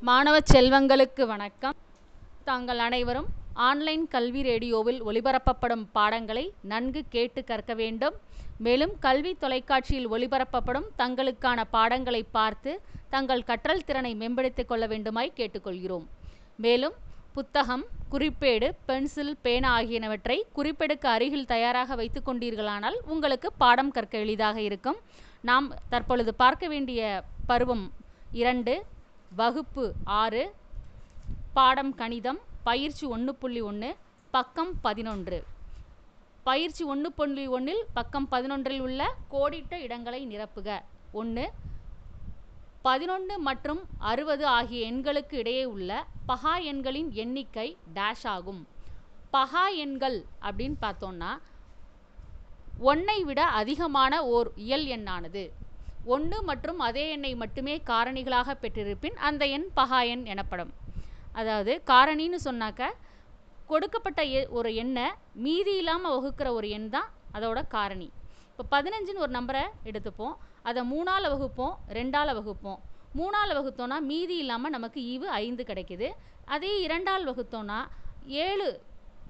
மாணவ செல்வங்களுக்கு வணக்கம். தாங்கள் அனைவரும் ஆன்லைன் கல்வி ரேடியோவில் ஒளிபரப்பப்படும் பாடங்களை நன்கு கேட்டு கற்க வேண்டும். மேலும் கல்வி தொலைக்காட்சியில் ஒளிபரப்பப்படும் தங்களுக்கான பாடங்களை பார்த்து தங்கள் கற்றல் திறனை மேம்படுத்திக் கொள்ள வேண்டுமாய் கேட்டுக்கொள்கிறோம். மேலும் புத்தகம் குறிப்பேடு பென்சில் பேனா ஆகியனவற்றை குறிப்பெடுக்க அருகில் தயாராக வைத்து கொண்டீர்களானால் உங்களுக்கு பாடம் கற்க எளிதாக இருக்கும். நாம் தற்பொழுது பார்க்க வேண்டிய பருவம் இரண்டு வகுப்பு ஆறு பாடம் கணிதம் பயிற்சி ஒன்று புள்ளி ஒன்று பக்கம் பதினொன்று. பயிற்சி ஒன்று புள்ளி ஒன்றில் பக்கம் பதினொன்றில் உள்ள கோடிட்ட இடங்களை நிரப்புக. ஒன்று பதினொன்று மற்றும் அறுபது ஆகிய எண்களுக்கு இடையே உள்ள பகா எண்களின் எண்ணிக்கை டேஷ் ஆகும். பகா எண்கள் அப்படின்னு பார்த்தோன்னா ஒன்றை விட அதிகமான ஓர் இயல் எண்ணானது. ஒன்று மற்றும் அதே எண்ணை மட்டுமே காரணிகளாக பெற்றிருப்பின் அந்த எண் பகா எண் எனப்படும். அதாவது காரணின்னு சொன்னாக்க கொடுக்கப்பட்ட எ- ஒரு எண்ணை மீதி இல்லாமல் வகுக்கிற ஒரு எண் தான் அதோட காரணி. இப்போ பதினஞ்சுன்னு ஒரு நம்பரை எடுத்துப்போம். அதை மூணால் வகுப்போம் ரெண்டால் வகுப்போம். மூணால் வகுத்தோன்னா மீதி இல்லாமல் நமக்கு ஈவு ஐந்து கிடைக்குது. அதே இரண்டால் வகுத்தோன்னா ஏழு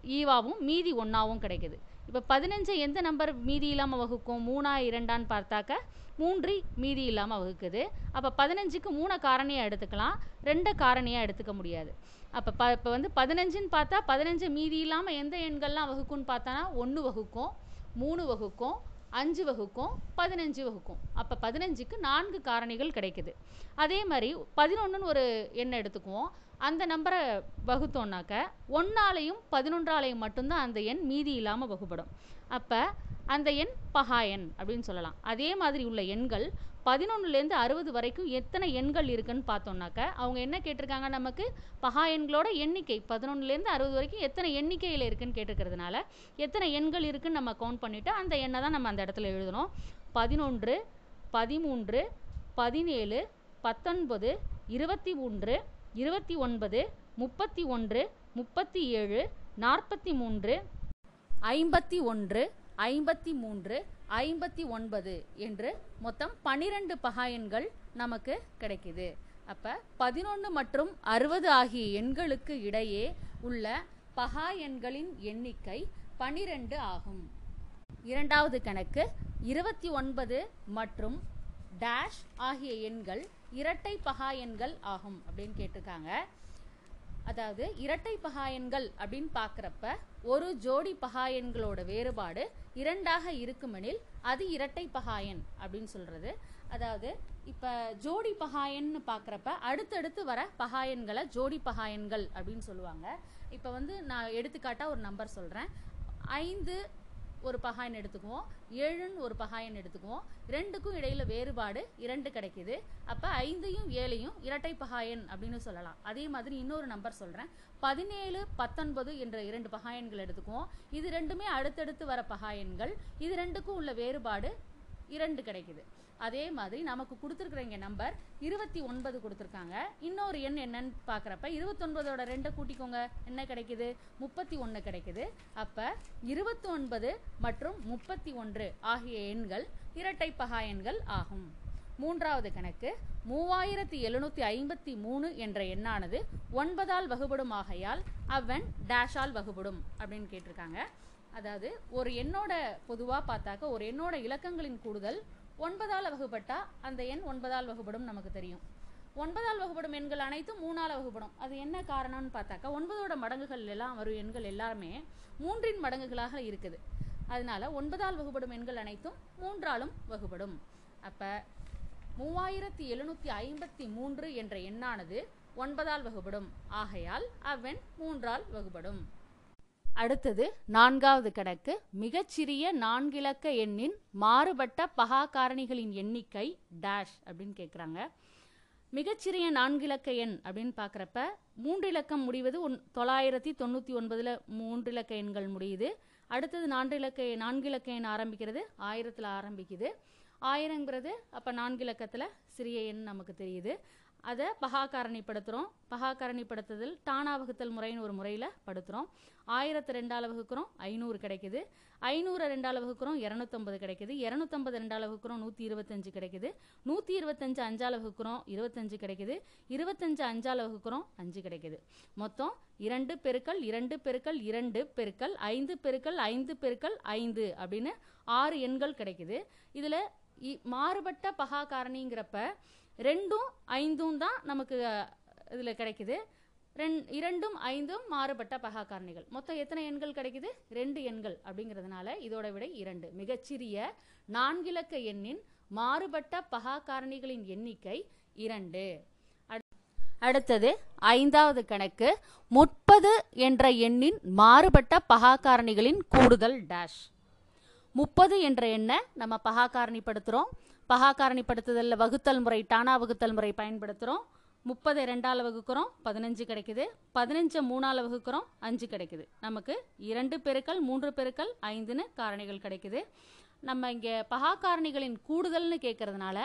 ஈவாவும் மீதி ஒன்றாவும் கிடைக்குது. இப்போ பதினஞ்சை எந்த நம்பர் மீதி இல்லாமல் வகுக்கும்? மூணா இரண்டான்னு பார்த்தாக்க மூன்று மீதி இல்லாமல் வகுக்குது. அப்போ பதினஞ்சுக்கு மூணை காரணியாக எடுத்துக்கலாம். ரெண்டை காரணியாக எடுத்துக்க முடியாது. அப்போ ப இப்போ வந்து பதினஞ்சுன்னு பார்த்தா பதினஞ்சு மீதி இல்லாமல் எந்த எண்கள்லாம் வகுக்கும்னு பார்த்தானா? ஒன்று வகுக்கும் மூணு வகுக்கும் அஞ்சு வகுக்கும் பதினஞ்சு வகுக்கும். அப்போ பதினஞ்சுக்கு நான்கு காரணிகள் கிடைக்குது. அதே மாதிரி பதினொன்றுன்னு ஒரு எண்ணை எடுத்துக்குவோம். அந்த நம்பரை வகுத்தோம்னாக்க ஒன்றாலையும் பதினொன்றாலையும் மட்டும்தான் அந்த எண் மீதி இல்லாமல் வகுப்படும் அப்போ அந்த எண் பகா எண் அப்படின்னு சொல்லலாம். அதே மாதிரி உள்ள எண்கள் பதினொன்றுலேருந்து அறுபது வரைக்கும் எத்தனை எண்கள் இருக்குன்னு பார்த்தோம்னாக்க அவங்க என்ன கேட்டிருக்காங்க நமக்கு? பகா எண்களோட எண்ணிக்கை பதினொன்றுலேருந்து அறுபது வரைக்கும் எத்தனை எண்ணிக்கையில் இருக்குன்னு கேட்டிருக்கிறதுனால எத்தனை எண்கள் இருக்குன்னு நம்ம கவுண்ட் பண்ணிவிட்டு அந்த எண்ணை தான் நம்ம அந்த இடத்துல எழுதணும். பதினொன்று பதிமூன்று பதினேழு பத்தொன்பது இருபத்தி மூன்று இருபத்தி ஒன்பது முப்பத்தி ஒன்று முப்பத்தி ஏழு நாற்பத்தி மூன்று ஐம்பத்தி ஒன்று ஐம்பத்தி மூன்று ஐம்பத்தி ஒன்பது என்று மொத்தம் பனிரெண்டு பகாயன்கள் எண்கள் நமக்கு கிடைக்குது. அப்போ பதினொன்று மற்றும் அறுபது ஆகிய எண்களுக்கு இடையே உள்ள பகாயன்களின் எண்ணிக்கை பனிரெண்டு ஆகும். இரண்டாவது கணக்கு இருபத்தி ஒன்பது மற்றும் டேஷ் ஆகிய எண்கள் இரட்டை பகா எண்கள் ஆகும் அப்படின்னு கேட்டிருக்காங்க. அதாவது இரட்டை பகா எண்கள் அப்படின்னு பார்க்குறப்ப ஒரு ஜோடி பகா எண்களோட வேறுபாடு இரண்டாக இருக்குமெனில் அது இரட்டை பகா எண் அப்படின்னு சொல்கிறது அதாவது இப்போ ஜோடி பகாயன்னு பார்க்குறப்ப அடுத்தடுத்து வர பகாயன்களை ஜோடி பகாயன்கள் அப்படின்னு சொல்லுவாங்க. இப்போ வந்து நான் எடுத்துக்காட்டாக ஒரு நம்பர் சொல்கிறேன் ஐந்து ஒரு பகாயன் எடுத்துக்குவோம். ஏழுன்னு ஒரு பகாயன் எடுத்துக்குவோம். ரெண்டுக்கும் இடையில வேறுபாடு இரண்டு கிடைக்குது. அப்போ ஐந்தையும் ஏழையும் இரட்டை பகாயன் அப்படின்னு சொல்லலாம். அதே மாதிரி இன்னொரு நம்பர் சொல்கிறேன் பதினேழு பத்தொன்பது என்ற இரண்டு பகாயன்கள் எடுத்துக்குவோம். இது ரெண்டுமே அடுத்தடுத்து வர பகாயன்கள். இது ரெண்டுக்கும் உள்ள வேறுபாடு இரண்டு கிடைக்குது. அதே மாதிரி நமக்கு கொடுத்துருக்குற இங்கே நம்பர் இருபத்தி ஒன்பது கொடுத்துருக்காங்க. இன்னொரு எண் என்னன்னு பார்க்குறப்ப இருபத்தொன்பதோட ரெண்டை கூட்டிக்கோங்க. என்ன கிடைக்குது? முப்பத்தி ஒன்று கிடைக்குது. அப்போ இருபத்தி ஒன்பது மற்றும் முப்பத்தி ஒன்று ஆகிய எண்கள் இரட்டை பகா எண்கள் ஆகும். மூன்றாவது கணக்கு மூவாயிரத்தி எழுநூத்தி ஐம்பத்தி மூணு என்ற எண்ணானது ஒன்பதால் வகுபடும் ஆகையால் அவன் டேஷால் வகுபடும் அப்படின்னு கேட்டிருக்காங்க. அதாவது ஒரு எண்ணோட பொதுவாக பார்த்தாக்க ஒரு எண்ணோட இலக்கங்களின் கூடுதல் ஒன்பதால் வகுப்பட்டால் அந்த எண் ஒன்பதால் வகுப்படும் நமக்கு தெரியும். ஒன்பதால் வகுப்படும் எண்கள் அனைத்தும் மூணால் வகுப்படும் அது என்ன காரணம்னு பார்த்தாக்கா ஒன்பதோட மடங்குகள் எல்லாம் வரும் எண்கள் எல்லாருமே மூன்றின் மடங்குகளாக இருக்குது. அதனால ஒன்பதால் வகுப்படும் எண்கள் அனைத்தும் மூன்றாலும் வகுப்படும் அப்போ மூவாயிரத்தி எழுநூற்றி ஐம்பத்தி மூன்று என்ற எண்ணானது ஒன்பதால் வகுப்படும் ஆகையால் அவ்வெண் மூன்றால் வகுப்படும் அடுத்தது நான்காவது கணக்கு. மிகச்சிறிய நான்கிலக்க எண்ணின் மாறுபட்ட பகா காரணிகளின் எண்ணிக்கை டேஷ் அப்படின்னு கேட்குறாங்க மிகச்சிறிய நான்கிலக்க எண் அப்படின்னு பார்க்குறப்ப மூன்றிலக்கம் முடிவது ஒன் தொள்ளாயிரத்தி தொண்ணூற்றி ஒன்பதில் மூன்றிலக்க எண்கள் முடியுது. அடுத்தது நான்கிலக்க நான்கிலக்க எண் ஆரம்பிக்கிறது ஆயிரத்தில் ஆரம்பிக்குது. ஆயிரங்கிறது அப்போ நான்கிலக்கத்தில் சிறிய எண் நமக்கு தெரியுது. அதை பகாக்காரணிப்படுத்துகிறோம் பகாக்காரணிப்படுத்துதல் டானா வகுத்தல் முறைன்னு ஒரு முறையில் படுத்துகிறோம் ஆயிரத்து ரெண்டால் வகுக்கிறோம் ஐநூறு கிடைக்குது. ஐநூறு ரெண்டால் வகுக்கிறோம் இரநூத்தம்பது கிடைக்குது. இரநூத்தம்பது ரெண்டால் வகுக்கிறோம் நூற்றி இருபத்தஞ்சு கிடைக்குது. நூற்றி இருபத்தஞ்சு அஞ்சால் வகுக்கிறோம் இருபத்தஞ்சு கிடைக்குது. இருபத்தஞ்சு அஞ்சால் வகுக்கிறோம் அஞ்சு கிடைக்குது. மொத்தம் இரண்டு பெருக்கள் இரண்டு பெருக்கள் இரண்டு பெருக்கள் ஐந்து பெருக்கள் ஐந்து பெருக்கள் ஐந்து அப்படின்னு ஆறு எண்கள் கிடைக்குது. இதில் மாறுபட்ட பகா காரணிங்கிறப்ப ரெண்டும் ஐந்தும் தான் நமக்கு இதில் கிடைக்குது. ரெண் இரண்டும் ஐந்தும் மாறுபட்ட பகா காரணிகள் மொத்தம் எத்தனை எண்கள் கிடைக்குது? ரெண்டு எண்கள் அப்படிங்கிறதுனால இதோட விடை இரண்டு. மிகச்சிறிய நான்கிலக்க எண்ணின் மாறுபட்ட பகா காரணிகளின் எண்ணிக்கை இரண்டு. அடுத்தது ஐந்தாவது கணக்கு. முப்பது என்ற எண்ணின் மாறுபட்ட பகா காரணிகளின் கூடுதல் டேஷ். முப்பது என்ற எண்ணை நம்ம பகா காரணிப்படுத்துகிறோம் பகா காரணிப்படுத்துதலில் வகுத்தல் முறை டானா வகுத்தல் முறை பயன்படுத்துகிறோம் முப்பது ரெண்டால் வகுக்கிறோம் பதினஞ்சு கிடைக்குது. பதினஞ்சு மூணால் வகுக்கிறோம் அஞ்சு கிடைக்குது. நமக்கு இரண்டு பெருக்கள் மூன்று பெருக்கள் ஐந்துன்னு காரணிகள் கிடைக்குது. நம்ம இங்கே பகா காரணிகளின் கூடுதல்னு கேட்கறதுனால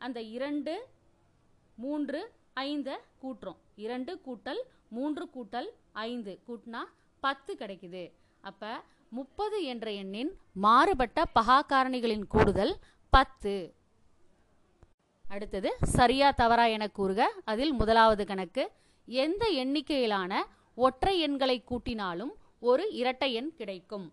அந்த இரண்டு மூன்று ஐந்தை கூட்டுறோம். இரண்டு கூட்டல் மூன்று கூட்டல் ஐந்து கூட்டினா பத்து கிடைக்குது. அப்போ முப்பது என்ற எண்ணின் மாறுபட்ட பகா காரணிகளின் கூடுதல் பத்து. அடுத்தது சரியா தவறா என கூறுக. அதில் முதலாவது கணக்கு எந்த எண்ணிக்கையிலான ஒற்றை எண்களை கூட்டினாலும் ஒரு இரட்டை எண் கிடைக்கும்.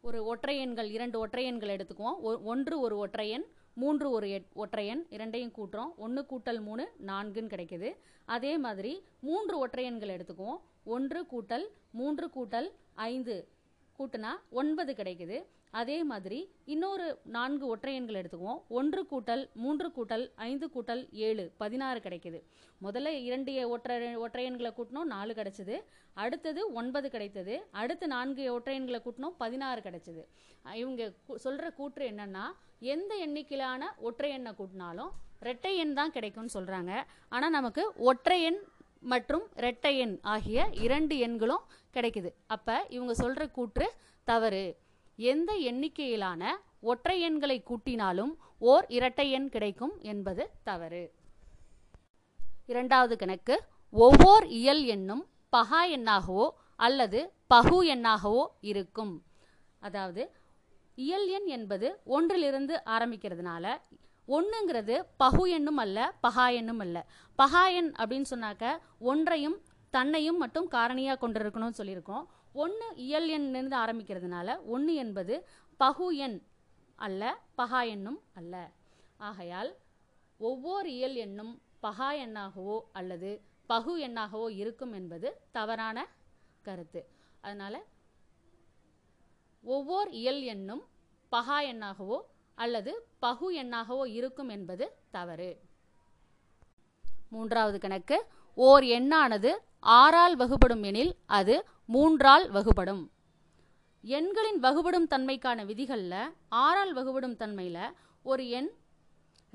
ஒரு ஒற்றை எண்கள் இரண்டு ஒற்றை எண்கள் எடுத்துக்குவோம். ஒ- ஒன்று ஒரு ஒற்றை எண் மூன்று ஒரு எட்- ஒற்றை எண் இரண்டையும் கூட்டுறோம். ஒன்று கூட்டல் மூணு நான்குன்னு கிடைக்கிது. அதே மாதிரி மூன்று ஒற்றை எண்கள் எடுத்துக்குவோம். ஒன்று கூட்டல் மூன்று கூட்டல் ஐந்து கூட்டினா ஒன்பது கிடைக்குது. அதே மாதிரி இன்னொரு நான்கு ஒற்றை எண்கள் எடுத்துக்குவோம். ஒன்று கூட்டல் மூன்று கூட்டல் ஐந்து கூட்டல் ஏழு பதினாறு கிடைக்குது. முதல்ல இரண்டு ஒற்றை ஒற்றை எண்களை கூட்டினோம் நாலு கிடைச்சது. அடுத்தது ஒன்பது கிடைத்தது. அடுத்து நான்கு ஒற்றை எண்களை கூட்டினோம் பதினாறு கிடைச்சது. இவங்க சொல்கிற கூற்று என்னன்னா எந்த எண்ணிக்கையிலான ஒற்றை எண்ணை கூட்டினாலும் ரெட்டை எண் தான் கிடைக்கும்னு சொல்கிறாங்க ஆனால் நமக்கு ஒற்றை எண் மற்றும் இரட்டை எண் ஆகிய இரண்டு எண்களும் கிடைக்குது. அப்போ இவங்க சொல்கிற கூற்று தவறு. எந்த எண்ணிக்கையிலான ஒற்றை எண்களை கூட்டினாலும் ஓர் இரட்டை எண் கிடைக்கும் என்பது தவறு. இரண்டாவது கணக்கு ஒவ்வொரு இயல் எண்ணும் பகா எண்ணாகவோ அல்லது பகு எண்ணாகவோ இருக்கும். அதாவது இயல் எண் என்பது ஒன்றிலிருந்து ஆரம்பிக்கிறதுனால ஒன்றுங்கிறது பகு எண்ணும் அல்ல பகா எண்ணும் அல்ல. பகா எண் அப்படின்னு சொன்னாக்க ஒன்றையும் தன்னையும் மட்டும் காரணியாக கொண்டிருக்கணும்னு சொல்லியிருக்கோம். ஒன்று இயல் எண்ணிருந்து ஆரம்பிக்கிறதுனால ஒன்று என்பது பகு எண் அல்ல பகா எண்ணும் அல்ல. ஆகையால் ஒவ்வொரு இயல் எண்ணும் பகா எண்ணாகவோ அல்லது பகு எண்ணாகவோ இருக்கும் என்பது தவறான கருத்து. அதனால் ஒவ்வொரு இயல் எண்ணும் பகா எண்ணாகவோ அல்லது பகு எண்ணாகவோ இருக்கும் என்பது தவறு. மூன்றாவது கணக்கு ஓர் எண்ணானது ஆறால் வகுபடும் எனில் அது மூன்றால் வகுபடும். எண்களின் வகுபடும் தன்மைக்கான விதிகளில் ஆறால் வகுபடும் தன்மையில் ஒரு எண்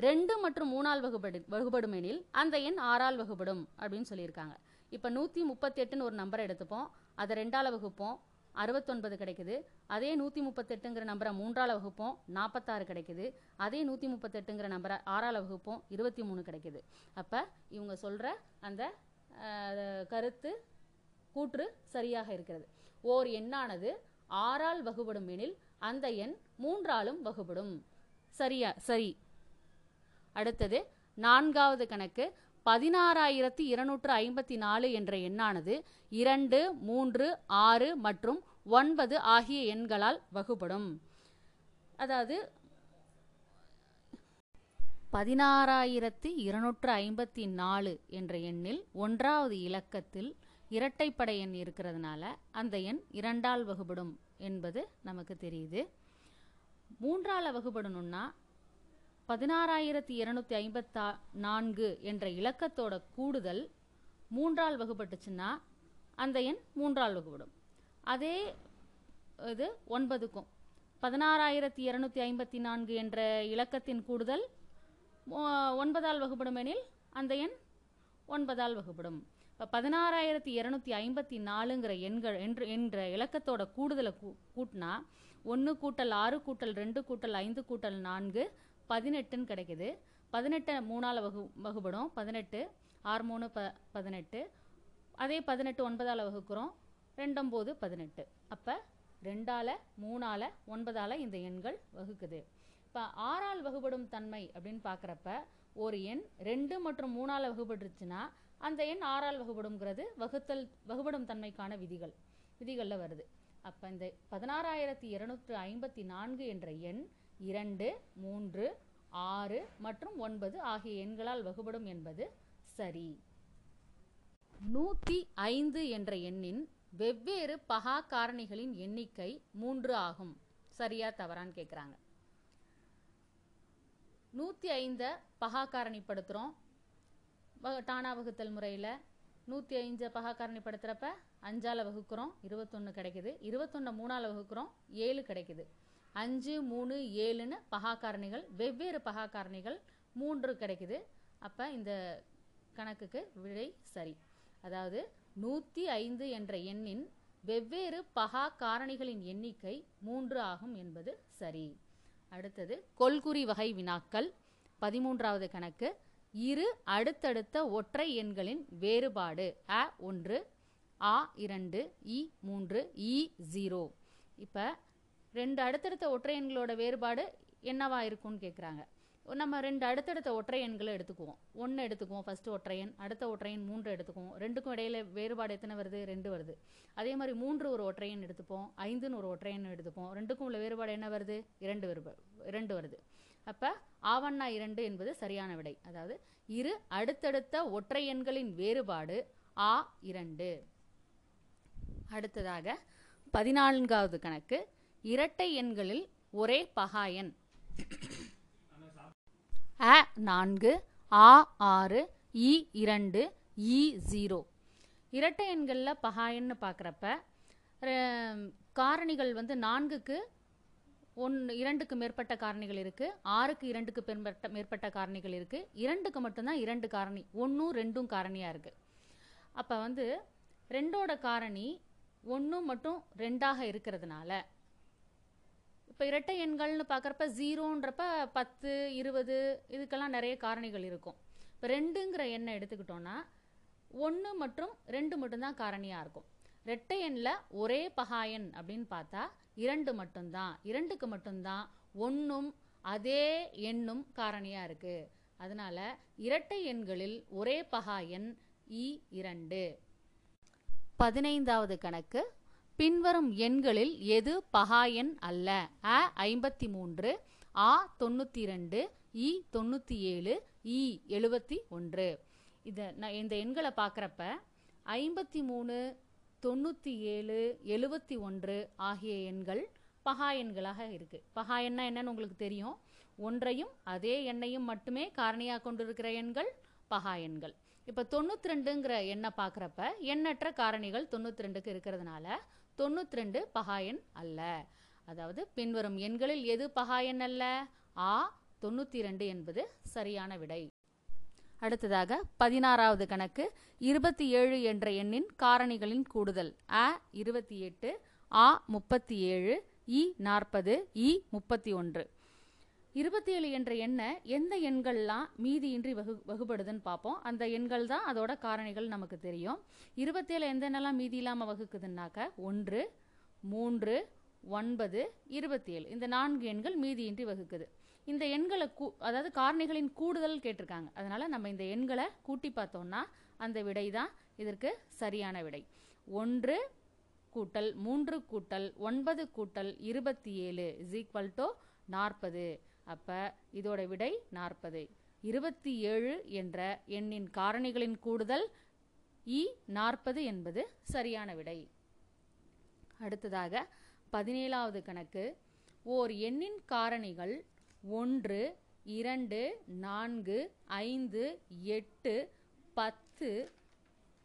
ரெண்டு மற்றும் மூணால் வகுபடு வகுபடும் எனில் அந்த எண் ஆறால் வகுபடும் அப்படின்னு சொல்லியிருக்காங்க. இப்போ நூற்றி முப்பத்தெட்டுன்னு ஒரு நம்பரை எடுத்துப்போம். அதை ரெண்டால் வகுப்போம். அறுபத்தொன்பது கிடைக்குது. அதே நூற்றி முப்பத்தெட்டுங்கிற நம்பரை மூன்றால் வகுப்போம் நாற்பத்தாறு கிடைக்குது. அதே நூற்றி முப்பத்தெட்டுங்கிற நம்பரை ஆறால் வகுப்போம் இருபத்தி மூணு கிடைக்குது. அப்போ இவங்க சொல்கிற அந்த கருத்து கூற்று சரியாக இருக்கிறது. ஓர் எண்ணானது ஆறால் வகுபடும் எனில் அந்த எண் மூன்றாலும் வகுபடும். சரியா சரி. அடுத்தது நான்காவது கணக்கு பதினாறாயிரத்தி இருநூற்று ஐம்பத்தி நாலு என்ற எண்ணானது இரண்டு மூன்று ஆறு மற்றும் ஒன்பது ஆகிய எண்களால் வகுபடும். அதாவது பதினாறாயிரத்தி இருநூற்று ஐம்பத்தி நாலு என்ற எண்ணில் ஒன்றாவது இலக்கத்தில் இரட்டைப்படை எண் இருக்கிறதுனால அந்த எண் இரண்டால் வகுபடும் என்பது நமக்கு தெரியுது. மூன்றால் வகுபடணும்னா பதினாறாயிரத்தி இருநூத்தி ஐம்பத்தா நான்கு என்ற இலக்கத்தோட கூடுதல் மூன்றால் வகுப்பட்டுச்சுன்னா அந்த எண் மூன்றால் வகுப்படும் அதே இது ஒன்பதுக்கும். பதினாறாயிரத்தி இருநூத்தி ஐம்பத்தி நான்கு என்ற இலக்கத்தின் கூடுதல் ஒன்பதால் வகுப்படும் எனில் அந்த எண் ஒன்பதால் வகுப்படும் இப்போ பதினாறாயிரத்தி இரநூத்தி ஐம்பத்தி நாலுங்கிற எண்கள் என்று என்ற இலக்கத்தோட கூடுதலை கூ கூட்டினா ஒன்று கூட்டல் ஆறு கூட்டல் ரெண்டு கூட்டல் ஐந்து கூட்டல் நான்கு பதினெட்டுன்னு கிடைக்குது. பதினெட்டை மூணால் வகு வகுபடும். பதினெட்டு ஆறு மூணு ப பதினெட்டு. அதே பதினெட்டு ஒன்பதால் வகுக்கிறோம். ரெண்டொம்போது பதினெட்டு. அப்போ ரெண்டால் மூணால் ஒன்பதால் இந்த எண்கள் வகுக்குது. இப்போ ஆறால் வகுபடும் தன்மை அப்படின்னு பார்க்குறப்ப ஒரு எண் ரெண்டு மற்றும் மூணால் வகுபட்டுருச்சுன்னா அந்த எண் ஆறால் வகுபடுங்கிறது வகுத்தல் வகுபடும் தன்மைக்கான விதிகள் விதிகளில் வருது. அப்போ இந்த பதினாறாயிரத்தி இருநூற்று ஐம்பத்தி நான்கு என்ற எண் இரண்டு மூன்று ஆறு மற்றும் ஒன்பது ஆகிய எண்களால் வகுபடும் என்பது சரி. நூற்றி ஐந்து என்ற எண்ணின் வெவ்வேறு பகா காரணிகளின் எண்ணிக்கை மூன்று ஆகும். சரியா தவறான்னு கேட்குறாங்க நூற்றி ஐந்தை பகா காரணிப்படுத்துகிறோம் டானா வகுத்தல் முறையில் நூற்றி ஐந்து பகா காரணிப்படுத்துகிறப்ப அஞ்சால் வகுக்கிறோம் இருபத்தொன்று கிடைக்குது. இருபத்தொன்று மூணால் வகுக்கிறோம் ஏழு கிடைக்குது. அஞ்சு மூணு ஏழுன்னு பகாக்காரணிகள் வெவ்வேறு பகாக்காரணிகள் மூன்று கிடைக்குது. அப்போ இந்த கணக்குக்கு விடை சரி. அதாவது நூற்றி ஐந்து என்ற எண்ணின் வெவ்வேறு பகா காரணிகளின் எண்ணிக்கை மூன்று ஆகும் என்பது சரி. அடுத்தது கொள்குறி வகை வினாக்கள் பதிமூன்றாவது கணக்கு. இரு அடுத்தடுத்த ஒற்றை எண்களின் வேறுபாடு அ ஒன்று ஆ இரண்டு இ மூன்று இ ஜீரோ. இப்போ ரெண்டு அடுத்தடுத்த ஒற்றை எண்களோட வேறுபாடு என்னவா இருக்கும்னு கேட்குறாங்க நம்ம ரெண்டு அடுத்தடுத்த ஒற்றை எண்களை எடுத்துக்குவோம். ஒன்று எடுத்துக்குவோம் ஃபஸ்ட்டு ஒற்றையன் அடுத்த ஒற்றையன் மூன்று எடுத்துக்குவோம். ரெண்டுக்கும் இடையில வேறுபாடு எத்தனை வருது? ரெண்டு வருது. அதே மாதிரி மூன்று ஒரு ஒற்றையன் எடுத்துப்போம் ஐந்துன்னு ஒரு ஒற்றையன் எடுத்துப்போம். ரெண்டுக்கும் உள்ள வேறுபாடு என்ன வருது? இரண்டு வேறுபாடு இரண்டு வருது. அப்போ ஆவண்ணா இரண்டு என்பது சரியான விடை. அதாவது இரு அடுத்தடுத்த ஒற்றை எண்களின் வேறுபாடு ஆ இரண்டு. அடுத்ததாக பதினான்காவது கணக்கு. இரட்டை எண்களில் ஒரே பகாயன் அ நான்கு ஆ ஆறு இ இரண்டு இ ஜீரோ. இரட்டை எண்களில் பகாயன்னு பார்க்குறப்ப காரணிகள் வந்து நான்குக்கு ஒன் இரண்டுக்கு மேற்பட்ட காரணிகள் இருக்குது ஆறுக்கு இரண்டுக்கு மேற்பட்ட மேற்பட்ட காரணிகள் இருக்குது இரண்டுக்கு மட்டும்தான் இரண்டு காரணி ஒன்றும் ரெண்டும் காரணியாக இருக்குது அப்போ வந்து ரெண்டோட காரணி ஒன்று மட்டும் ரெண்டாக இருக்கிறதுனால இப்போ இரட்டை எண்கள்னு பார்க்குறப்ப ஜீரோன்றப்ப பத்து இருபது இதுக்கெல்லாம் நிறைய காரணிகள் இருக்கும். இப்போ ரெண்டுங்கிற எண்ணை எடுத்துக்கிட்டோன்னா ஒன்று மற்றும் ரெண்டு மட்டும்தான் காரணியாக இருக்கும். ரெட்டை எண்ணில் ஒரே பகாயன் அப்படின்னு பார்த்தா இரண்டு மட்டும்தான் இரண்டுக்கு மட்டும்தான் ஒன்றும் அதே எண்ணும் காரணியாக இருக்குது அதனால் இரட்டை எண்களில் ஒரே பகாயன் இ இரண்டு. பதினைந்தாவது கணக்கு. பின்வரும் எண்களில் எது பகா எண் அல்ல? அ ஐம்பத்தி மூன்று ஆ தொண்ணூற்றி ரெண்டு இ தொண்ணூற்றி ஏழு இ எழுபத்தி ஒன்று இதை நான் இந்த எண்களை பார்க்குறப்ப ஐம்பத்தி மூணு தொண்ணூற்றி ஏழு எழுபத்தி ஒன்று ஆகிய எண்கள் பகா எண்களாக இருக்குது பகா எண்ணா என்னன்னு உங்களுக்கு தெரியும். ஒன்றையும் அதே எண்ணையும் மட்டுமே காரணியாக கொண்டிருக்கிற எண்கள் பகா எண்கள். இப்போ தொண்ணூற்றி ரெண்டுங்கிற எண்ணை பார்க்குறப்ப எண்ணற்ற காரணிகள் தொண்ணூற்றி ரெண்டுக்கு இருக்கிறதுனால தொண்ணூத்தி ரெண்டு பகாயன் அல்ல. அதாவது பின்வரும் எண்களில் எது பகாயன் அல்ல? ஆ தொண்ணூற்றி ரெண்டு என்பது சரியான விடை. அடுத்ததாக பதினாறாவது கணக்கு இருபத்தி ஏழு என்ற எண்ணின் காரணிகளின் கூடுதல். அ இருபத்தி எட்டு ஆ முப்பத்தி ஏழு இ நாற்பது இ முப்பத்தி ஒன்று. இருபத்தி ஏழு என்ற எண்ணை எந்த எண்கள்லாம் மீதியின்றி வகு வகுப்படுதுன்னு பார்ப்போம் அந்த எண்கள் தான் அதோட காரணிகள் நமக்கு தெரியும். இருபத்தேழு எந்த எண்ணெல்லாம் மீதி இல்லாமல் வகுக்குதுன்னாக்க ஒன்று மூன்று ஒன்பது இருபத்தி ஏழு இந்த நான்கு எண்கள் மீதியின்றி வகுக்குது. இந்த எண்களை கூ அதாவது காரணிகளின் கூடுதல் கேட்டிருக்காங்க. அதனால் நம்ம இந்த எண்களை கூட்டி பார்த்தோம்னா அந்த விடை தான் இதற்கு சரியான விடை. ஒன்று கூட்டல் மூன்று கூட்டல் ஒன்பது கூட்டல் இருபத்தி ஏழு இஸ் ஈக்குவல் டு நாற்பது. அப்போ இதோட விடை நாற்பது. இருபத்தி ஏழு என்ற எண்ணின் காரணிகளின் கூடுதல் இ நாற்பது என்பது சரியான விடை. அடுத்ததாக பதினேழாவது கணக்கு. ஓர் எண்ணின் காரணிகள் ஒன்று இரண்டு நான்கு ஐந்து எட்டு பத்து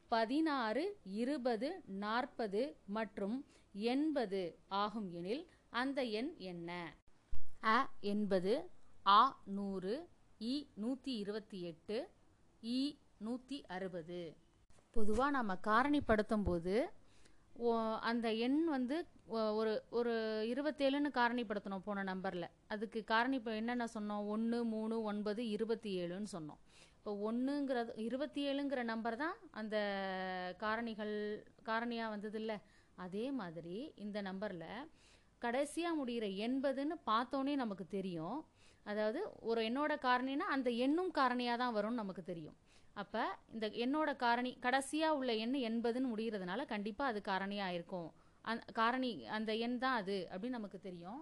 பதினாறு இருபது நாற்பது மற்றும் எண்பது ஆகும் எனில் அந்த எண் என்ன? அ எண்பது ஆ நூறு இ நூற்றி இருபத்தி எட்டு இ நூற்றி அறுபது. பொதுவாக நம்ம காரணிப்படுத்தும் போது ஓ- அந்த எண் வந்து ஒரு ஒரு இருபத்தேழுன்னு காரணிப்படுத்தணும் போன நம்பரில். அதுக்கு காரணி இப்போ என்னென்ன சொன்னோம்? ஒன்று மூணு ஒன்பது இருபத்தி ஏழுன்னு சொன்னோம். இப்போ ஒன்றுங்கிறது இருபத்தி ஏழுங்கிற நம்பர் தான் அந்த காரணிகள் காரணியாக வந்தது இல்லை அதே மாதிரி இந்த நம்பரில் கடைசியாக முடிகிற எண்பதுன்னு பார்த்தோன்னே நமக்கு தெரியும். அதாவது ஒரு எண்ணோட காரணினா அந்த எண்ணும் காரணியாக தான் வரும்னு நமக்கு தெரியும். அப்போ இந்த எண்ணோட காரணி கடைசியாக உள்ள எண் எண்பதுன்னு முடிகிறதுனால கண்டிப்பாக அது காரணியாக இருக்கும். அந் காரணி அந்த எண் தான் அது அப்படின்னு நமக்கு தெரியும்.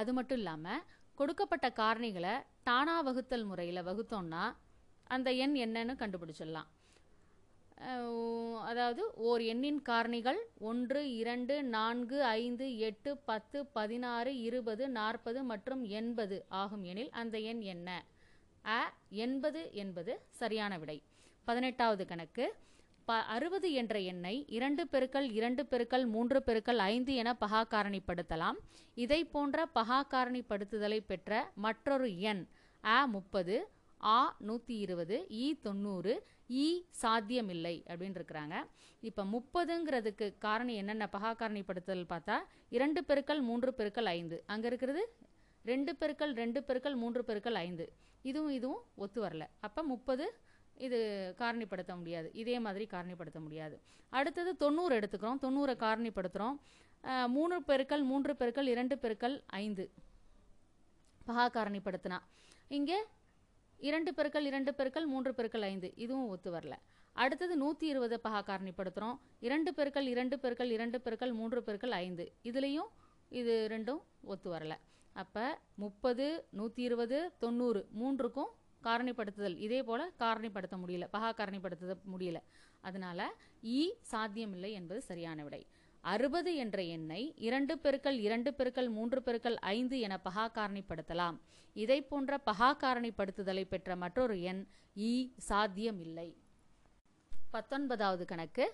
அது மட்டும் இல்லாமல் கொடுக்கப்பட்ட காரணிகளை தானா வகுத்தல் முறையில் வகுத்தோம்னா அந்த எண் என்னன்னு கண்டுபிடிச்சிடலாம். அதாவது ஓர் எண்ணின் காரணிகள் ஒன்று இரண்டு நான்கு ஐந்து எட்டு பத்து பதினாறு இருபது நாற்பது மற்றும் எண்பது ஆகும் எனில் அந்த எண் என்ன? அ எண்பது என்பது சரியான விடை. பதினெட்டாவது கணக்கு. ப அறுபது என்ற எண்ணை இரண்டு பெருக்கள் இரண்டு பெருக்கள் மூன்று பெருக்கள் ஐந்து என பகா காரணிப்படுத்தலாம் இதை போன்ற பகா காரணிப்படுத்துதலை பெற்ற மற்றொரு எண் அ முப்பது ஆ நூற்றி இருபது இ தொண்ணூறு இ சாத்தியமில்லை அப்படின்னு இருக்கிறாங்க இப்போ முப்பதுங்கிறதுக்கு காரணி என்னென்ன? பகாகாரணிப்படுத்துறதுல் பார்த்தா இரண்டு பெருக்கள் மூன்று பெருக்கள் ஐந்து. அங்கே இருக்கிறது ரெண்டு பெருக்கள் ரெண்டு பெருக்கள் மூன்று பெருக்கள் ஐந்து. இதுவும் இதுவும் ஒத்து வரல. அப்போ முப்பது இது காரணிப்படுத்த முடியாது. இதே மாதிரி காரணிப்படுத்த முடியாது. அடுத்தது தொண்ணூறு எடுத்துக்கிறோம். தொண்ணூறை காரணிப்படுத்துகிறோம் மூணு பெருக்கள் மூன்று பெருக்கள் இரண்டு பெருக்கள் ஐந்து. பகா காரணிப்படுத்தினா இங்கே இரண்டு பெருக்கள் இரண்டு பெருக்கள் மூன்று பெருக்கள் ஐந்து. இதுவும் ஒத்து வரல. அடுத்தது நூற்றி இருபது பகா காரணிப்படுத்துகிறோம் இரண்டு பெருக்கள் இரண்டு பெருக்கள் இரண்டு பெருக்கள் மூன்று பெருக்கள் ஐந்து. இதுலேயும் இது ரெண்டும் ஒத்து வரல. அப்போ முப்பது நூற்றி இருபது தொண்ணூறு மூன்றுக்கும் காரணிப்படுத்துதல். இதே போல் காரணிப்படுத்த முடியல. பகா காரணிப்படுத்த முடியல. அதனால் ஈ சாத்தியமில்லை என்பது சரியான விடை. அறுபது என்ற எண்ணை இரண்டு பெருக்கல் இரண்டு பெருக்கல் மூன்று பெருக்கல் ஐந்து என பகா காரணிப்படுத்தலாம் இதை போன்ற பகா காரணிப்படுத்துதலை பெற்ற மற்றொரு எண் ஈ சாத்தியமில்லை. பத்தொன்பதாவது கணக்கு.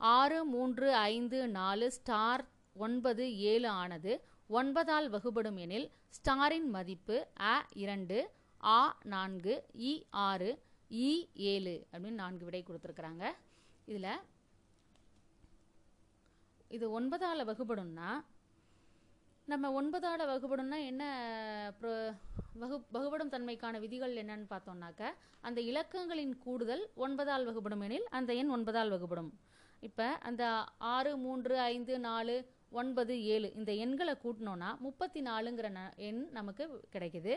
ஆறு மூன்று ஐந்து நாலு ஸ்டார் ஒன்பது ஏழு ஆனது ஒன்பதால் வகுபடும் எனில் ஸ்டாரின் மதிப்பு அ இரண்டு ஆ நான்கு இ ஆறு இ ஏழு அப்படின்னு நான்கு விடை கொடுத்துருக்குறாங்க. இதில் இது ஒன்பதால் வகுபடும்னா நம்ம ஒன்பதால் வகுபடும்னா என்ன வகு வகுபடும் தன்மைக்கான விதிகள் என்னன்னு பார்த்தோம்னாக்க அந்த இலக்கங்களின் கூடுதல் ஒன்பதால் வகுபடும் எனில் அந்த எண் ஒன்பதால் வகுபடும். இப்போ அந்த ஆறு மூன்று ஐந்து நாலு ஒன்பது ஏழு. இந்த எண்களை கூட்டினோன்னா முப்பத்தி நாலுங்கிற ந எண் நமக்கு கிடைக்குது.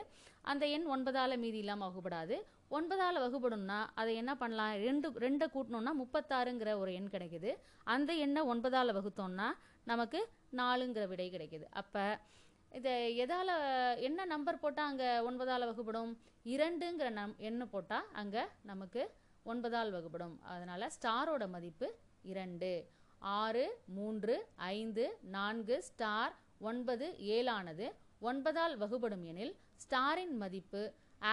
அந்த எண் ஒன்பதால் மீதி இல்லாமல் வகுப்படாது ஒன்பதால் வகுப்படணும்னா அதை என்ன பண்ணலாம்? ரெண்டு ரெண்டை கூட்டினோன்னா முப்பத்தாறுங்கிற ஒரு எண் கிடைக்குது. அந்த எண்ணை ஒன்பதால் வகுத்தோம்னா நமக்கு நாலுங்கிற விடை கிடைக்குது. அப்போ இதை எதால் என்ன நம்பர் போட்டால் அங்கே ஒன்பதால் வகுப்படும் இரண்டுங்கிற நம் எண்ணு போட்டால் அங்கே நமக்கு ஒன்பதால் வகுப்படும் அதனால் ஸ்டாரோட மதிப்பு இரண்டு. ஆறு மூன்று ஐந்து நான்கு ஸ்டார் ஒன்பது ஏழானது. ஒன்பதால் வகுபடும் எனில் ஸ்டாரின் மதிப்பு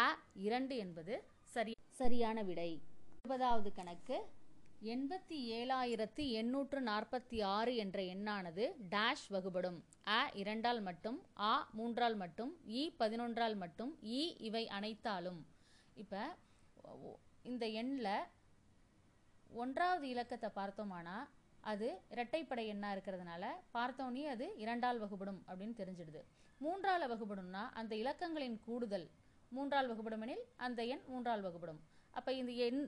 அ இரண்டு என்பது சரி சரியான விடை. இருபதாவது கணக்கு. எண்பத்தி ஏழாயிரத்தி எண்ணூற்று நாற்பத்தி ஆறு என்ற எண்ணானது டேஷ் வகுபடும். அ இரண்டால் மட்டும் ஆ மூன்றால் மட்டும் இ பதினொன்றால் மட்டும் இ இவை அனைத்தாலும். இப்போ இந்த எண்ணில் ஒன்றாவது இலக்கத்தை பார்த்தோமானா அது இரட்டைப்படை எண்ணாக இருக்கிறதுனால பார்த்தோன்னே அது இரண்டால் வகுபடும் அப்படின்னு தெரிஞ்சிடுது. மூன்றால் வகுபடும்னா அந்த இலக்கங்களின் கூடுதல் மூன்றால் வகுபடும் எனில் அந்த எண் மூன்றால் வகுபடும். அப்போ இந்த எண்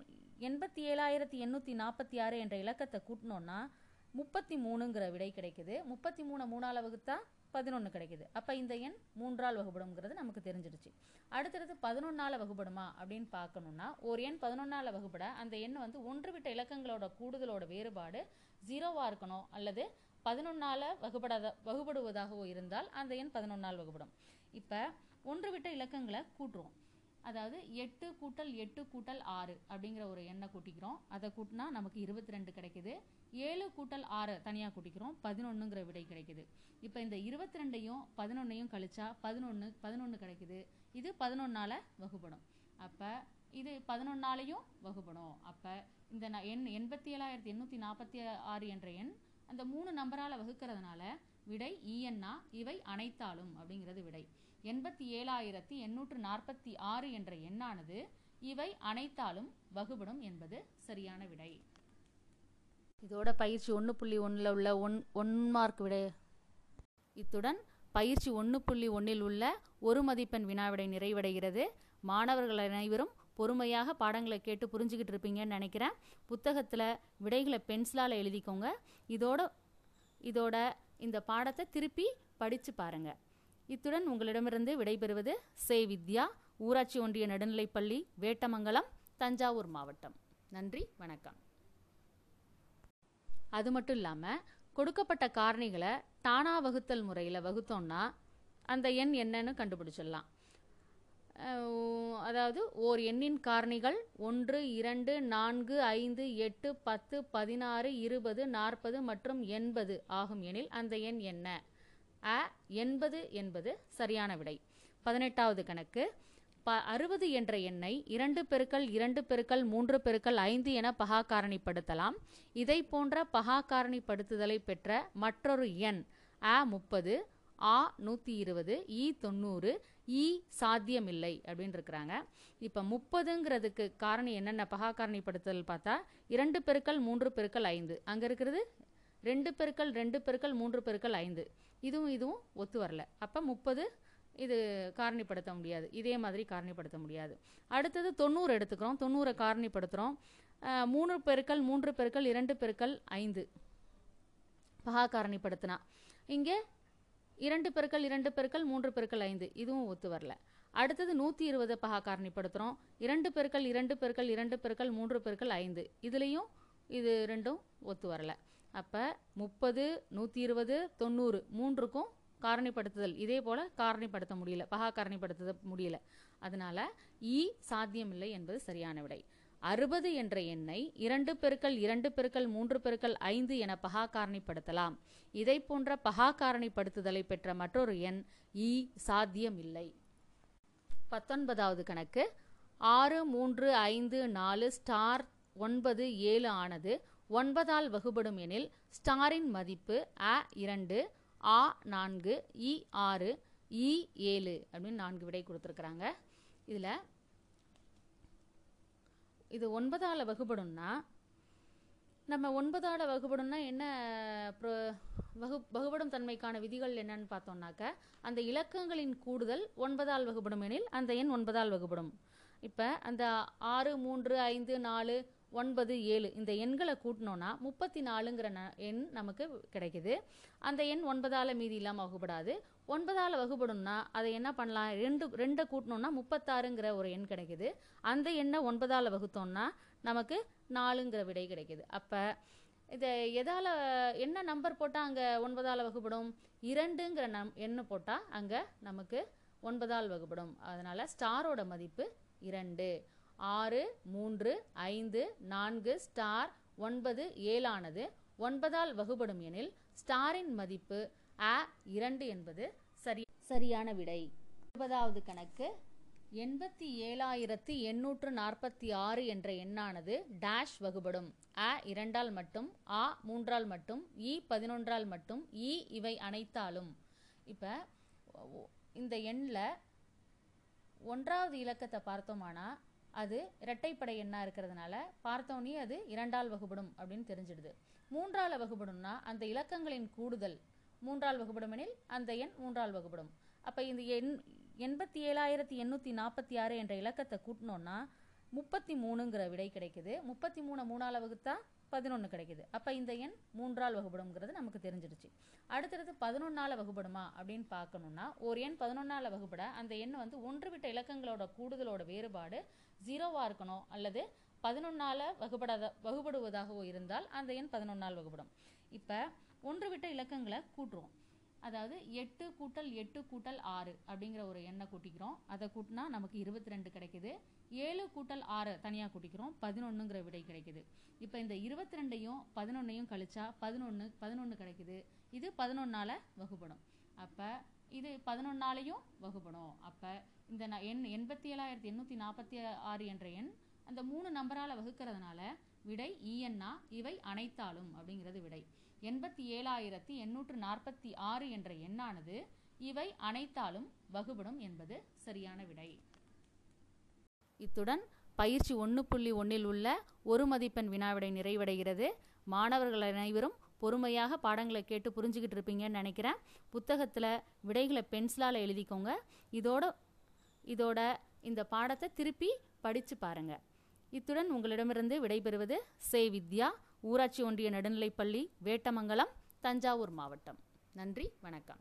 எண்பத்தி ஏழாயிரத்தி எண்ணூற்றி நாற்பத்தி ஆறு என்ற இலக்கத்தை கூட்டினோன்னா முப்பத்தி மூணுங்கிற விடை கிடைக்குது. முப்பத்தி மூணு மூணால் வகுத்தா பதினொன்று கிடைக்குது. அப்போ இந்த எண் மூன்றால் வகுப்படும்ங்கிறது நமக்கு தெரிஞ்சிடுச்சு. அடுத்தடுத்து பதினொன்றால் வகுப்படுமா அப்படின்னு பார்க்கணுன்னா ஒரு எண் பதினொன்றால் வகுப்பட அந்த எண் வந்து ஒன்று விட்ட இலக்கங்களோட கூடுதலோட வேறுபாடு ஜீரோவாக இருக்கணும் அல்லது பதினொன்றால் வகுப்படாத வகுப்படுவதாகவோ இருந்தால் அந்த எண் பதினொன்றால் வகுப்படும் இப்போ ஒன்று விட்ட இலக்கங்களை கூட்டுறோம் அதாவது எட்டு கூட்டல் எட்டு கூட்டல் ஆறு அப்படிங்கிற ஒரு எண்ணை கூட்டிக்கிறோம். அதை கூட்டினா நமக்கு இருபத்தி ரெண்டு கிடைக்குது. ஏழு கூட்டல் ஆறு தனியாக கூட்டிக்கிறோம். பதினொன்றுங்கிற விடை கிடைக்குது. இப்போ இந்த இருபத்தி ரெண்டையும் பதினொன்னையும் கழிச்சா பதினொன்று பதினொன்று கிடைக்குது. இது பதினொன்னால் வகுப்படும் அப்போ இது பதினொன்னாலையும் வகுப்படும் அப்போ இந்த எண் எண்பத்தி ஏழாயிரத்தி எண்ணூற்றி நாற்பத்தி ஆறு என்ற எண் அந்த மூணு நம்பரால் வகுக்கிறதுனால விடை இஎன்னா இவை அனைத்தாலும் அப்படிங்கிறது விடை. எண்பத்தி ஏழாயிரத்தி எண்ணூற்று நாற்பத்தி ஆறு என்ற எண்ணானது இவை அனைத்தாலும் வகுபடும் என்பது சரியான விடை. இதோட பயிற்சி ஒன்று புள்ளி ஒன்றில் உள்ள ஒன் ஒன் மார்க் விட. இத்துடன் பயிற்சி ஒன்று புள்ளி ஒன்றில் உள்ள ஒரு மதிப்பெண் வினாவிடை நிறைவடைகிறது. மாணவர்கள் அனைவரும் பொறுமையாக பாடங்களை கேட்டு புரிஞ்சுக்கிட்டு இருப்பீங்கன்னு நினைக்கிறேன். புத்தகத்தில் விடைகளை பென்சிலால் எழுதிக்கோங்க. இதோட இதோட இந்த பாடத்தை திருப்பி படித்து பாருங்கள் இத்துடன் உங்களிடமிருந்து விடைபெறுவது சே வித்யா ஊராட்சி ஒன்றிய நடுநிலைப்பள்ளி வேட்டமங்கலம் தஞ்சாவூர் மாவட்டம். நன்றி வணக்கம். அது மட்டும் இல்லாமல் கொடுக்கப்பட்ட காரணிகளை தானா வகுத்தல் முறையில் வகுத்தோம்னா அந்த எண் என்னன்னு கண்டுபிடிச்சிடலாம். அதாவது ஓர் எண்ணின் காரணிகள் ஒன்று இரண்டு நான்கு ஐந்து எட்டு பத்து பதினாறு இருபது நாற்பது மற்றும் எண்பது ஆகும் எனில் அந்த எண் என்ன? அ எண்பது என்பது சரியான விடை. பதினெட்டாவது கணக்கு. ப அறுபது என்ற எண்ணை இரண்டு பெருக்கல் இரண்டு பெருக்கல் மூன்று பெருக்கல் ஐந்து என பகா காரணிப்படுத்தலாம் இதை போன்ற பகா காரணிப்படுத்துதலை பெற்ற மற்றொரு எண் அ முப்பது ஆ நூற்றி இருபது இ தொண்ணூறு இ சாத்தியமில்லை அப்படின்னு இருக்கிறாங்க இப்போ முப்பதுங்கிறதுக்கு காரணி என்னென்ன பகா காரணிப்படுத்துதல் பார்த்தா இரண்டு பெருக்கள் மூன்று பெருக்கள் ஐந்து. அங்கே இருக்கிறது ரெண்டு பெருக்கள் ரெண்டு பெருக்கள் மூன்று பெருக்கள் ஐந்து. இதுவும் இதுவும் ஒத்து வரல. அப்போ முப்பது இது காரணிப்படுத்த முடியாது. இதே மாதிரி காரணிப்படுத்த முடியாது. அடுத்தது தொண்ணூறு எடுத்துக்கிறோம். தொண்ணூறை காரணிப்படுத்துகிறோம் மூணு பெருக்கள் மூன்று பெருக்கள் இரண்டு பெருக்கள் ஐந்து. பகா காரணிப்படுத்தினா. இங்கே இரண்டு பெருக்கள் இரண்டு பெருக்கள் மூன்று பெருக்கள் ஐந்து. இதுவும் ஒத்து வரல. அடுத்தது நூற்றி இருபது பகா காரணிப்படுத்துகிறோம் இரண்டு பெருக்கள் இரண்டு பெருக்கள் இரண்டு பெருக்கள் மூன்று பெருக்கள் ஐந்து. இதுலேயும் இது ரெண்டும் ஒத்து வரல. அப்போ முப்பது நூற்றி இருபது தொண்ணூறு மூன்றுக்கும் காரணிப்படுத்துதல். இதே போல் காரணிப்படுத்த முடியல. பகா காரணிப்படுத்த முடியல. அதனால இ சாத்தியமில்லை என்பது சரியான விடை. அறுபது என்ற எண்ணை இரண்டு பெருக்கள் இரண்டு பெருக்கள் மூன்று பெருக்கள் ஐந்து என பகா காரணிப்படுத்தலாம். இதை போன்ற பகா காரணிப்படுத்துதலை பெற்ற மற்றொரு எண் இ சாத்தியமில்லை. பத்தொன்பதாவது கணக்கு. ஆறு மூன்று ஐந்து நாலு ஸ்டார் ஒன்பது ஏழு ஆனது ஒன்பதால் வகுபடும் எனில் ஸ்டாரின் மதிப்பு அ இரண்டு ஆ நான்கு இ ஆறு இ ஏழு அப்படின்னு நான்கு விடை கொடுத்துருக்குறாங்க. இதில் இது ஒன்பதால் வகுபடும்னா நம்ம ஒன்பதால் வகுபடும்னா என்ன வகு வகுபடும் தன்மைக்கான விதிகள் என்னன்னு பார்த்தோம்னாக்க அந்த இலக்கங்களின் கூடுதல் ஒன்பதால் வகுபடும் எனில் அந்த எண் ஒன்பதால் வகுபடும். இப்போ அந்த ஆறு மூன்று ஐந்து நாலு ஒன்பது ஏழு. இந்த எண்களை கூட்டினோன்னா முப்பத்தி நாலுங்கிற ந எண் நமக்கு கிடைக்குது. அந்த எண் ஒன்பதால் மீதி இல்லாமல் வகுப்படாது ஒன்பதால் வகுப்படும்னா அதை என்ன பண்ணலாம்? ரெண்டு ரெண்டை கூட்டினோன்னா முப்பத்தாறுங்கிற ஒரு எண் கிடைக்குது. அந்த எண்ணை ஒன்பதால் வகுத்தோம்னா நமக்கு நாலுங்கிற விடை கிடைக்குது. அப்போ இதை எதால் என்ன நம்பர் போட்டால் அங்கே ஒன்பதால் வகுப்படும் இரண்டுங்கிற நம் எண்ணு போட்டால் அங்கே நமக்கு ஒன்பதால் வகுப்படும் அதனால் ஸ்டாரோட மதிப்பு இரண்டு. ஆறு மூன்று ஐந்து நான்கு ஸ்டார் ஒன்பது ஏழானது. ஒன்பதால் வகுபடும் எனில் ஸ்டாரின் மதிப்பு அ இரண்டு என்பது சரி சரியான விடை. இருபதாவது கணக்கு. எண்பத்தி ஏழாயிரத்தி எண்ணூற்று நாற்பத்தி ஆறு என்ற எண்ணானது டேஷ் வகுபடும். அ இரண்டால் மட்டும் ஆ மூன்றால் மட்டும் இ பதினொன்றால் மட்டும் இ இவை அனைத்தாலும். இப்போ இந்த எண்ணில் ஒன்றாவது இலக்கத்தை பார்த்தோமானா அது இரட்டைப்படை எண்ணாக இருக்கிறதுனால பார்த்தோன்னே அது இரண்டால் வகுப்படும் அப்படின்னு தெரிஞ்சிடுது. மூன்றால் வகுப்படும்னா அந்த இலக்கங்களின் கூடுதல் மூன்றால் வகுப்படும் எனில் அந்த எண் மூன்றால் வகுப்படும் அப்போ இந்த எண் எண்பத்தி ஏழாயிரத்தி எண்ணூற்றி நாற்பத்தி ஆறு என்ற இலக்கத்தை கூட்டினோன்னா முப்பத்தி மூணுங்கிற விடை கிடைக்குது. முப்பத்தி மூணு மூணால் வகுத்தா பதினொன்று கிடைக்குது. அப்போ இந்த எண் மூன்றால் வகுப்படுங்கிறது நமக்கு தெரிஞ்சிடுச்சு. அடுத்தடுத்து பதினொன்றால் வகுப்படுமா அப்படின்னு பார்க்கணுன்னா ஒரு எண் பதினொன்றால் வகுப்பட அந்த எண் வந்து ஒன்று விட்ட இலக்கங்களோட கூடுதலோட வேறுபாடு ஜீரோவாக இருக்கணும் அல்லது பதினொன்னால் வகுப்படாத வகுப்படுவதாகவோ இருந்தால் அந்த எண் பதினொன்னால் வகுப்படும். இப்போ ஒன்று விட்ட இலக்கங்களை கூட்டுருவோம். அதாவது எட்டு கூட்டல் எட்டு கூட்டல் ஆறு அப்படிங்கிற ஒரு எண்ணை கூட்டிக்கிறோம். அதை கூட்டினா நமக்கு இருபத்தி ரெண்டு கிடைக்குது. ஏழு கூட்டல் ஆறு தனியாக கூட்டிக்கிறோம். பதினொன்றுங்கிற விடை கிடைக்குது. இப்போ இந்த இருபத்தி ரெண்டையும் பதினொன்னையும் கழிச்சா பதினொன்று பதினொன்று கிடைக்குது. இது பதினொன்னால் வகுப்படும். அப்போ இது பதினொன்னாலையும் வகுப்படும். அப்போ இந்த ந- எண் எண்பத்தி ஏழாயிரத்தி எண்ணூற்றி நாற்பத்தி ஆறு என்ற எண் அந்த மூணு நம்பரால் வகுக்கிறதுனால விடை இஎன்னா இவை அனைத்தாலும் அப்படிங்கிறது விடை. எண்பத்தி ஏழாயிரத்தி எண்ணூற்று நாற்பத்தி ஆறு என்ற எண்ணானது இவை அனைத்தாலும் வகுபடும் என்பது சரியான விடை. இத்துடன் பயிற்சி ஒன்று புள்ளி ஒன்றில் உள்ள ஒரு மதிப்பெண் வினாவிடை நிறைவடைகிறது. மாணவர்கள் அனைவரும் பொறுமையாக பாடங்களை கேட்டு புரிஞ்சுக்கிட்டு இருப்பீங்கன்னு நினைக்கிறேன். புத்தகத்தில் விடைகளை பென்சிலால் எழுதிக்கோங்க. இதோட இதோட இந்த பாடத்தை திருப்பி படித்து பாருங்க. இத்துடன் உங்களிடமிருந்து விடைபெறுவது சே வித்யா ஊராட்சி ஒன்றிய நடுநிலைப்பள்ளி வேட்டமங்கலம் தஞ்சாவூர் மாவட்டம். நன்றி வணக்கம்.